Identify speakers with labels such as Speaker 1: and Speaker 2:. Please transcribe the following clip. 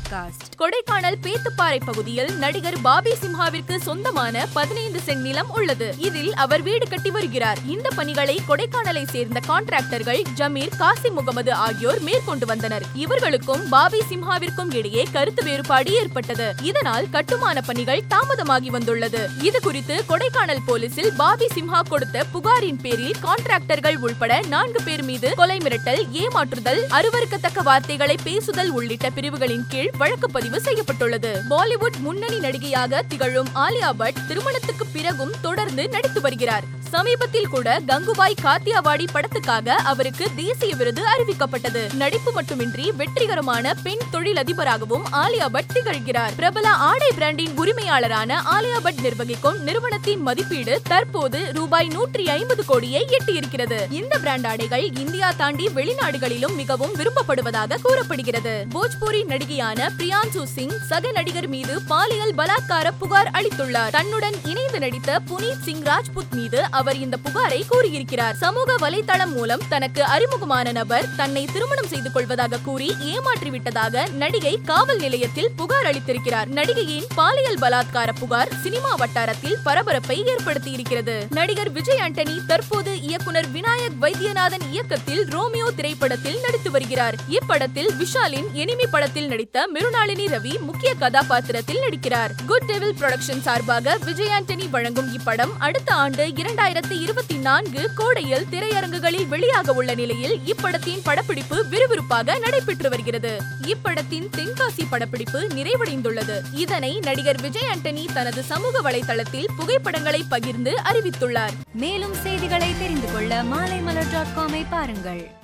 Speaker 1: Podcast.
Speaker 2: Kodaikanal Pethuparai பகுதியில் நடிகர் Bobby சிம்ஹாவிற்கு சொந்தமான பதினைந்து சென்ட் நிலம் உள்ளது. இதில் அவர் வீடு கட்டி வருகிறார். இந்த பணிகளை கொடைக்கானலை சேர்ந்த கான்ட்ராக்டர்கள் ஜமீர் காசிம் முகமது ஆகியோர் மேற்கொண்டு வந்தனர். இவர்களுக்கும் பாபி சிம்ஹாவிற்கும் இடையே கருத்து வேறுபாடு ஏற்பட்டது. இதனால் கட்டுமான பணிகள் தாமதமாகி வந்துள்ளது. இது குறித்து கொடைக்கானல் போலீசில் பாபி சிம்ஹா கொடுத்த புகாரின் பேரில் கான்ட்ராக்டர்கள் உள்பட நான்கு பேர் மீது கொலை மிரட்டல் ஏமாற்றுதல் அருவருக்கத்தக்க வார்த்தைகளை பேசுதல் உள்ளிட்ட பிரிவுகளின் கீழ் கீழ் வழக்கு பதிவு செய்யப்பட்டுள்ளது. பாலிவுட் முன்னணி நடிகையாக திகழும் ஆலியா பட் திருமணத்துக்கு பிறகும் தொடர்ந்து நடித்து வருகிறார். சமீபத்தில் கூட கங்குபாய் காத்தியாவாடி படத்துக்காக அவருக்கு தேசிய விருது அறிவிக்கப்பட்டது. நடிப்பு மட்டுமின்றி வெற்றிகரமான பெண் தொழிலதிபராகவும் ஆலியா பட் திகழ்கிறார். பிரபல ஆடை பிராண்டின் உரிமையாளரான ஆலியா பட் நிர்வகிக்கும் நிறுவனத்தின் மதிப்பீடு தற்போது ரூபாய் நூற்றி ஐம்பது கோடியை எட்டியிருக்கிறது. இந்த பிராண்ட் ஆடைகள் இந்தியா தாண்டி வெளிநாடுகளிலும் மிகவும் விரும்பப்படுவதாக கூறப்படுகிறது. போஜ்பூரி நடிகையான பிரியான்சு சிங் சக நடிகர் மீது பாலியல் பலாத்கார புகார் அளித்துள்ளார். தன்னுடன் இணைந்து நடித்த புனீத் சிங் ராஜ்புத் மீது அவர் இந்த புகாரை கூறியிருக்கிறார். சமூக வலைதளம் மூலம் தனக்கு அறிமுகமான நபர் தன்னை திருமணம் செய்து கொள்வதாக கூறி ஏமாற்றிவிட்டதாக நடிகை காவல் நிலையத்தில் புகார் அளித்திருக்கிறார். நடிகையின் பாலியல் பலாத்கார புகார் சினிமா வட்டாரத்தில் பரபரப்பை ஏற்படுத்தியிருக்கிறது. நடிகர் விஜய் ஆண்டனி தற்போது இயக்குனர் விநாயக் வைத்தியநாதன் இயக்கத்தில் ரோமியோ திரைப்படத்தில் நடித்து வருகிறார். இப்படத்தில் விஷாலின் எனிமி படத்தில் நடித்த மிருணாளினி ரவி முக்கிய கதாபாத்திரத்தில் நடிக்கிறார். குட் டெவில் புரொடக்ஷன் சார்பாக விஜய் ஆண்டனி வழங்கும் இப்படம் அடுத்த ஆண்டு இரண்டாயிரத்தி இருபத்தி நான்கு கோடையில் திரையரங்குகளில் வெளியாக உள்ள நிலையில் இப்படத்தின் படப்பிடிப்பு விறுவிறுப்பாக நடைபெற்று வருகிறது. இப்படத்தின் தென்காசி படப்பிடிப்பு நிறைவடைந்துள்ளது. இதனை நடிகர் விஜய் ஆண்டனி தனது சமூக வலைதளத்தில் புகைப்படங்களை பகிர்ந்து அறிவித்துள்ளார்.
Speaker 1: மேலும் செய்திகளை தெரிந்து கொள்ள மாலைமலர் டாட் காமை பாருங்கள்.